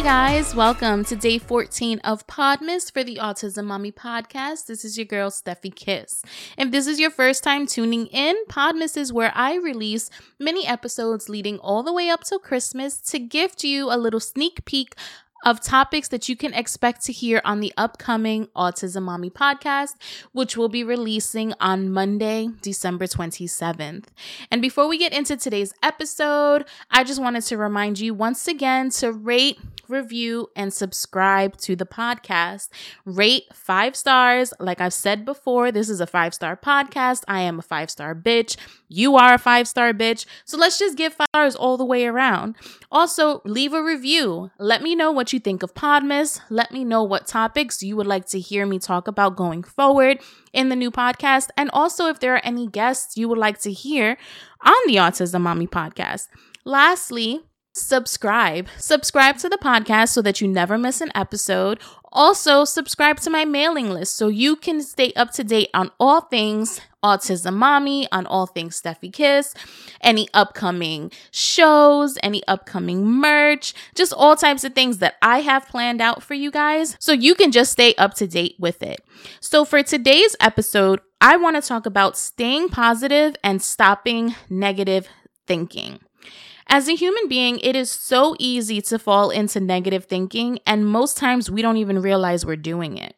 Hey guys, welcome to day 14 of Podmas for the Autism Mami podcast. This is your girl, Stephy Kiss. If this is your first time tuning in, Podmas is where I release mini episodes leading all the way up till Christmas to gift you a little sneak peek of topics that you can expect to hear on the upcoming Autism Mami podcast, which will be releasing on Monday, December 27th. And before we get into today's episode, I just wanted to remind you once again to rate, review, and subscribe to the podcast. Rate five stars. Like I've said before, this is a five star podcast. I am a five star bitch. You are a five star bitch. So let's just give five stars all the way around. Also, leave a review. Let me know what you think of Podmas. Let me know what topics you would like to hear me talk about going forward in the new podcast. And also, if there are any guests you would like to hear on the Autism Mami podcast. Lastly, subscribe. Subscribe to the podcast so that you never miss an episode. Also, subscribe to my mailing list so you can stay up to date on all things Autism Mami, on all things Stephy Kiss, any upcoming shows, any upcoming merch, just all types of things that I have planned out for you guys so you can just stay up to date with it. So, for today's episode, I want to talk about staying positive and stopping negative thinking. As a human being, it is so easy to fall into negative thinking, and most times we don't even realize we're doing it.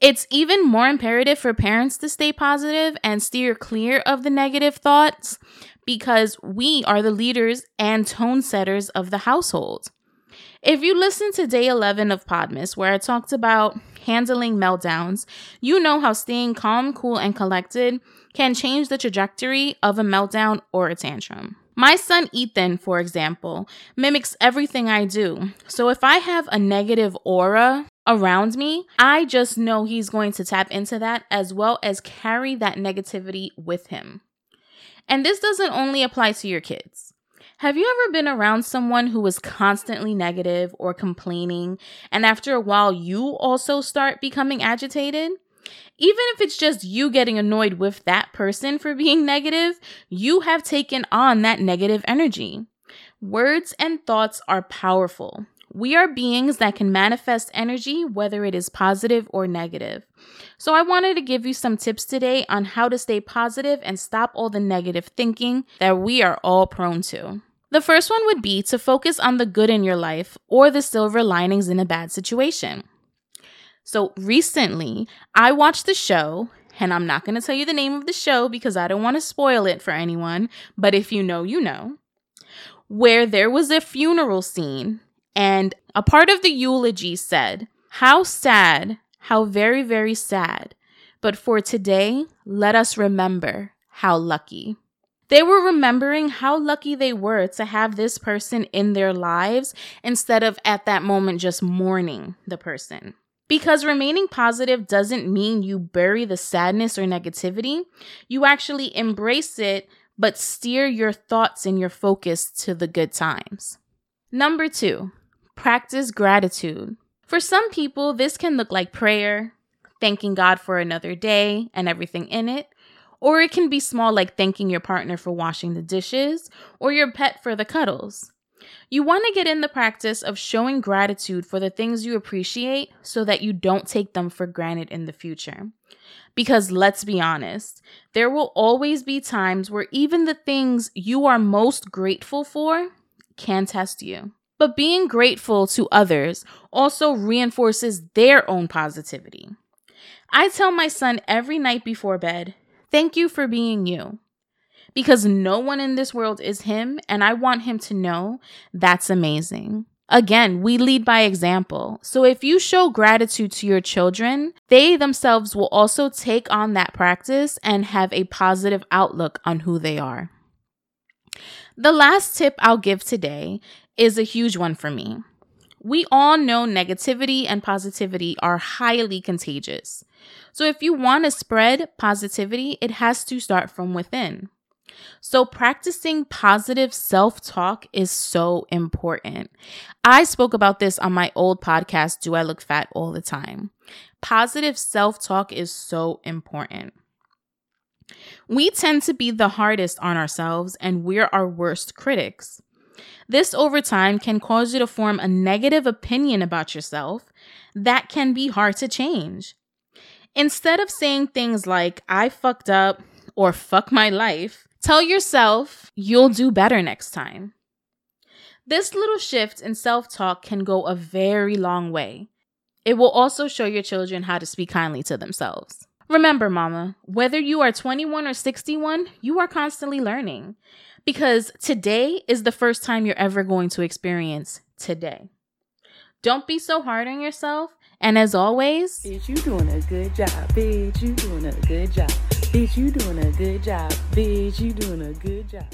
It's even more imperative for parents to stay positive and steer clear of the negative thoughts because we are the leaders and tone setters of the household. If you listen to day 11 of Podmas, where I talked about handling meltdowns, you know how staying calm, cool, and collected can change the trajectory of a meltdown or a tantrum. My son Ethan, for example, mimics everything I do. So if I have a negative aura around me, I just know he's going to tap into that as well as carry that negativity with him. And this doesn't only apply to your kids. Have you ever been around someone who was constantly negative or complaining, and after a while you also start becoming agitated? Even if it's just you getting annoyed with that person for being negative, you have taken on that negative energy. Words and thoughts are powerful. We are beings that can manifest energy, whether it is positive or negative. So, I wanted to give you some tips today on how to stay positive and stop all the negative thinking that we are all prone to. The first one would be to focus on the good in your life or the silver linings in a bad situation. So recently, I watched the show, and I'm not going to tell you the name of the show because I don't want to spoil it for anyone, but if you know, you know, where there was a funeral scene, and a part of the eulogy said, How sad, how very, very sad. But for today, let us remember how lucky. They were remembering how lucky they were to have this person in their lives instead of at that moment just mourning the person. Because remaining positive doesn't mean you bury the sadness or negativity. You actually embrace it, but steer your thoughts and your focus to the good times. Number two, practice gratitude. For some people, this can look like prayer, thanking God for another day and everything in it. Or it can be small, like thanking your partner for washing the dishes or your pet for the cuddles. You want to get in the practice of showing gratitude for the things you appreciate so that you don't take them for granted in the future. Because let's be honest, there will always be times where even the things you are most grateful for can test you. But being grateful to others also reinforces their own positivity. I tell my son every night before bed, Thank you for being you because no one in this world is him. And I want him to know that's amazing. Again, we lead by example. So if you show gratitude to your children, they themselves will also take on that practice and have a positive outlook on who they are. The last tip I'll give today is a huge one for me. We all know negativity and positivity are highly contagious. So if you want to spread positivity, it has to start from within. So, practicing positive self talk is so important. I spoke about this on my old podcast, Do I Look Fat All the Time? Positive self talk is so important. We tend to be the hardest on ourselves and we're our worst critics. This over time can cause you to form a negative opinion about yourself that can be hard to change. Instead of saying things like, I fucked up or fuck my life, tell yourself you'll do better next time. This little shift in self talk can go a very long way. It will also show your children how to speak kindly to themselves. Remember, mama, whether you are 21 or 61, you are constantly learning because today is the first time you're ever going to experience today. Don't be so hard on yourself. And as always, bitch, you doing a good job. Bitch, you doing a good job. Bitch, you doing a good job. Bitch, you doing a good job.